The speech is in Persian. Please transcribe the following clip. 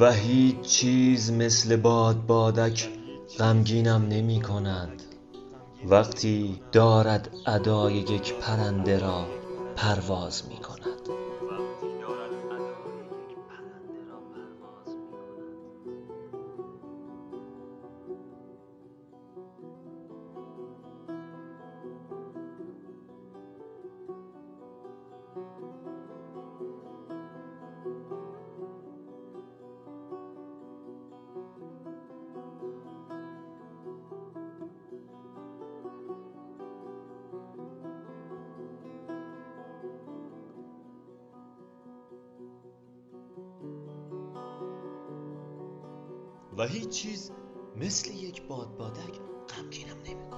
و هیچ چیز مثل باد بادک غمگینم نمی کند وقتی دارد ادای یک پرنده را پرواز می کند. و هیچ چیز مثل یک باد بادک غمگینم نمی کند